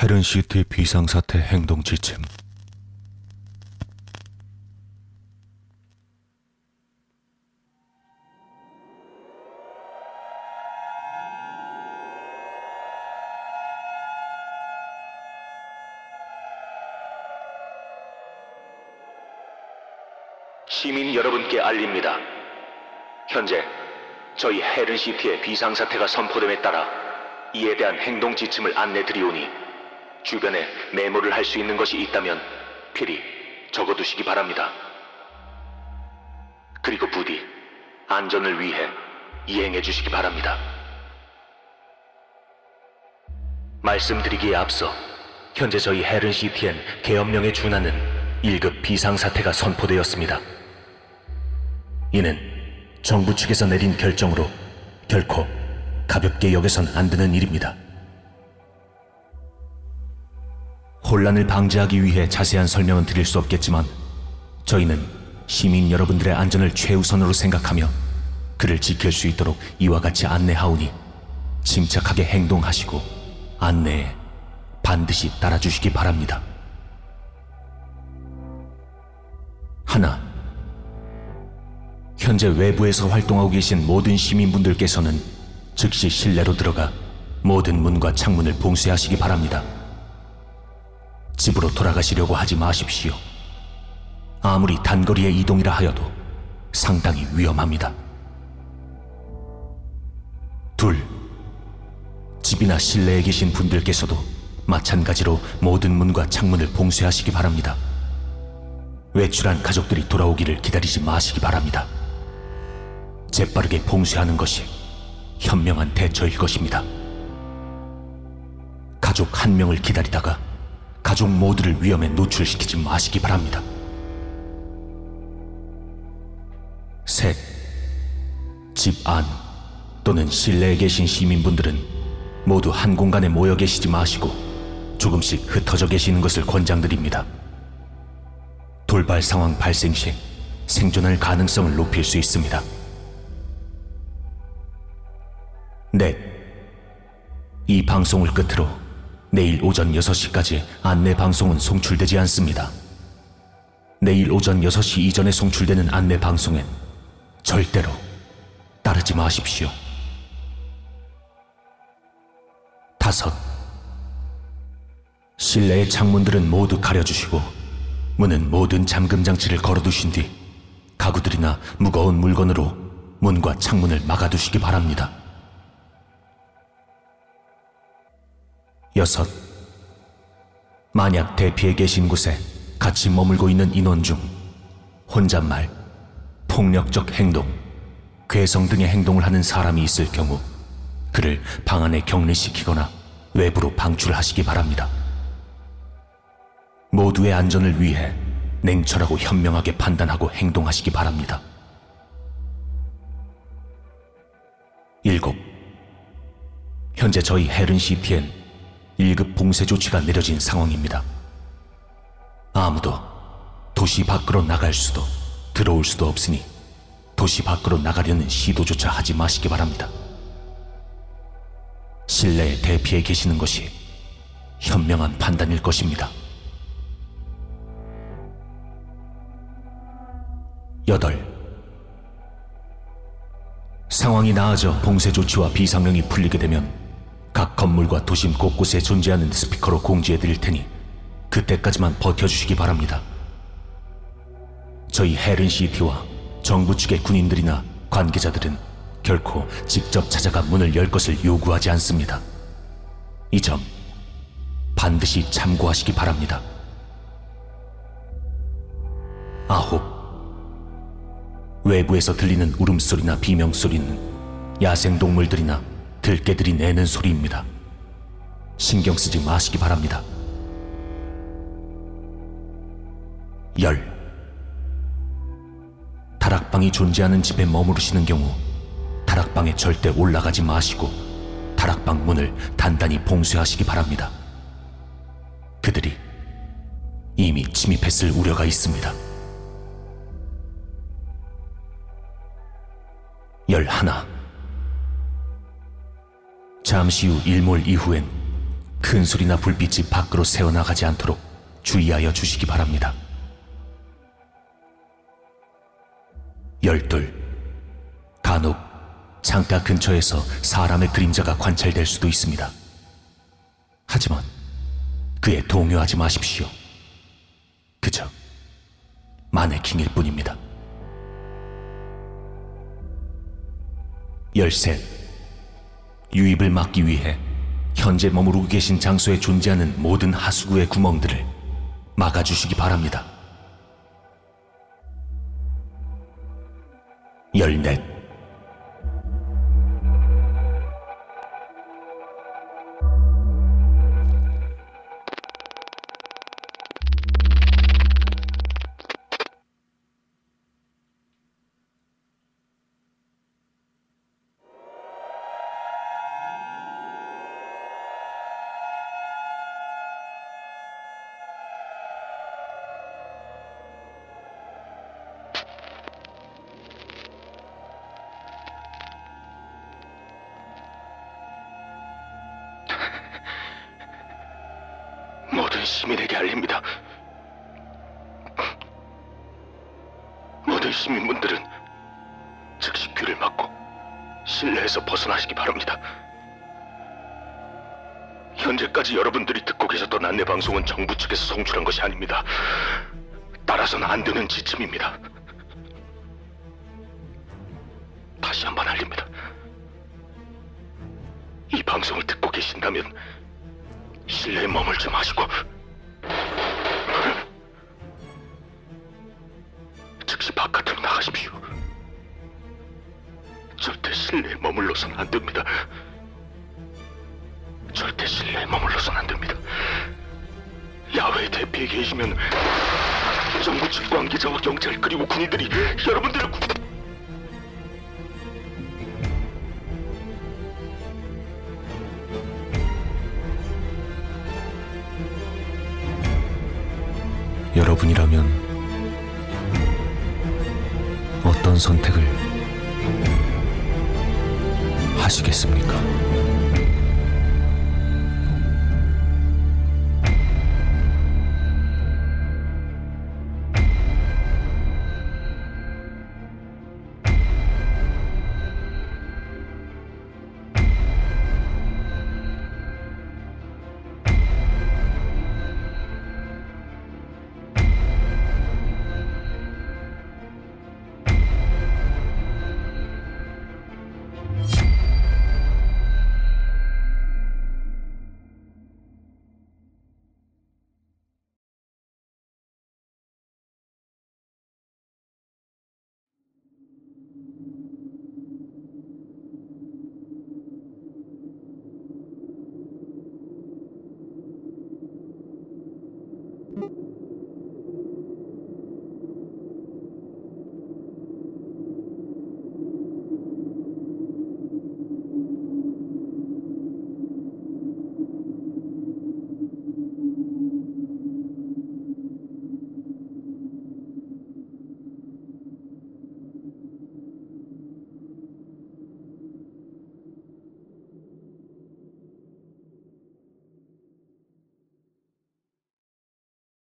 헤른시티 비상사태 행동 지침 시민 여러분께 알립니다. 현재 저희 헤른시티의 비상사태가 선포됨에 따라 이에 대한 행동 지침을 안내드리오니 주변에 메모를 할 수 있는 것이 있다면 필히 적어두시기 바랍니다. 그리고 부디 안전을 위해 이행해 주시기 바랍니다. 말씀드리기에 앞서 현재 저희 헤른시티엔 계엄령에 준하는 1급 비상사태가 선포되었습니다. 이는 정부 측에서 내린 결정으로 결코 가볍게 여겨선 안 되는 일입니다. 혼란을 방지하기 위해 자세한 설명은 드릴 수 없겠지만 저희는 시민 여러분들의 안전을 최우선으로 생각하며 그를 지킬 수 있도록 이와 같이 안내하오니 침착하게 행동하시고 안내에 반드시 따라주시기 바랍니다. 하나, 현재 외부에서 활동하고 계신 모든 시민분들께서는 즉시 실내로 들어가 모든 문과 창문을 봉쇄하시기 바랍니다. 집으로 돌아가시려고 하지 마십시오. 아무리 단거리의 이동이라 하여도 상당히 위험합니다. 둘, 집이나 실내에 계신 분들께서도 마찬가지로 모든 문과 창문을 봉쇄하시기 바랍니다. 외출한 가족들이 돌아오기를 기다리지 마시기 바랍니다. 재빠르게 봉쇄하는 것이 현명한 대처일 것입니다. 가족 한 명을 기다리다가 가족 모두를 위험에 노출시키지 마시기 바랍니다. 셋, 집 안 또는 실내에 계신 시민분들은 모두 한 공간에 모여 계시지 마시고 조금씩 흩어져 계시는 것을 권장드립니다. 돌발 상황 발생 시 생존할 가능성을 높일 수 있습니다. 넷. 이 방송을 끝으로 내일 오전 6시까지 안내 방송은 송출되지 않습니다. 내일 오전 6시 이전에 송출되는 안내 방송엔 절대로 따르지 마십시오. 다섯. 실내의 창문들은 모두 가려주시고 문은 모든 잠금 장치를 걸어두신 뒤 가구들이나 무거운 물건으로 문과 창문을 막아두시기 바랍니다. 여섯. 만약 대피해 계신 곳에 같이 머물고 있는 인원 중 혼잣말, 폭력적 행동, 괴성 등의 행동을 하는 사람이 있을 경우 그를 방 안에 격리시키거나 외부로 방출하시기 바랍니다. 모두의 안전을 위해 냉철하고 현명하게 판단하고 행동하시기 바랍니다. 일곱. 현재 저희 헤른 시티엔 1급 봉쇄 조치가 내려진 상황입니다. 아무도 도시 밖으로 나갈 수도 들어올 수도 없으니 도시 밖으로 나가려는 시도조차 하지 마시기 바랍니다. 실내에 대피해 계시는 것이 현명한 판단일 것입니다. 여덟. 상황이 나아져 봉쇄 조치와 비상령이 풀리게 되면 각 건물과 도심 곳곳에 존재하는 스피커로 공지해 드릴 테니 그때까지만 버텨주시기 바랍니다. 저희 헤른 시티와 정부 측의 군인들이나 관계자들은 결코 직접 찾아가 문을 열 것을 요구하지 않습니다. 이 점 반드시 참고하시기 바랍니다. 아홉. 외부에서 들리는 울음소리나 비명소리는 야생동물들이나 들개들이 내는 소리입니다. 신경 쓰지 마시기 바랍니다. 열. 다락방이 존재하는 집에 머무르시는 경우 다락방에 절대 올라가지 마시고 다락방 문을 단단히 봉쇄하시기 바랍니다. 그들이 이미 침입했을 우려가 있습니다. 열하나. 잠시 후 일몰 이후엔 큰 소리나 불빛이 밖으로 새어나가지 않도록 주의하여 주시기 바랍니다. 열둘. 간혹 창가 근처에서 사람의 그림자가 관찰될 수도 있습니다. 하지만 그에 동요하지 마십시오. 그저 마네킹일 뿐입니다. 열셋. 유입을 막기 위해 현재 머무르고 계신 장소에 존재하는 모든 하수구의 구멍들을 막아주시기 바랍니다. 열넷. 모든 시민에게 알립니다. 모든 시민분들은 즉시 귀를 막고 실내에서 벗어나시기 바랍니다. 현재까지 여러분들이 듣고 계셨던 안내 방송은 정부 측에서 송출한 것이 아닙니다. 따라서는 안 되는 지침입니다. 다시 한번 알립니다. 이 방송을 듣고 계신다면 실내에 머물지 마시고 즉시 바깥으로 나가십시오. 절대 실내에 머물러서는 안 됩니다. 절대 실내에 머물러서는 안 됩니다. 야외에 대피해 계시면 정부 측 관계자와 경찰 그리고 군인들이 여러분들을 구... 여러분이라면 어떤 선택을 하시겠습니까?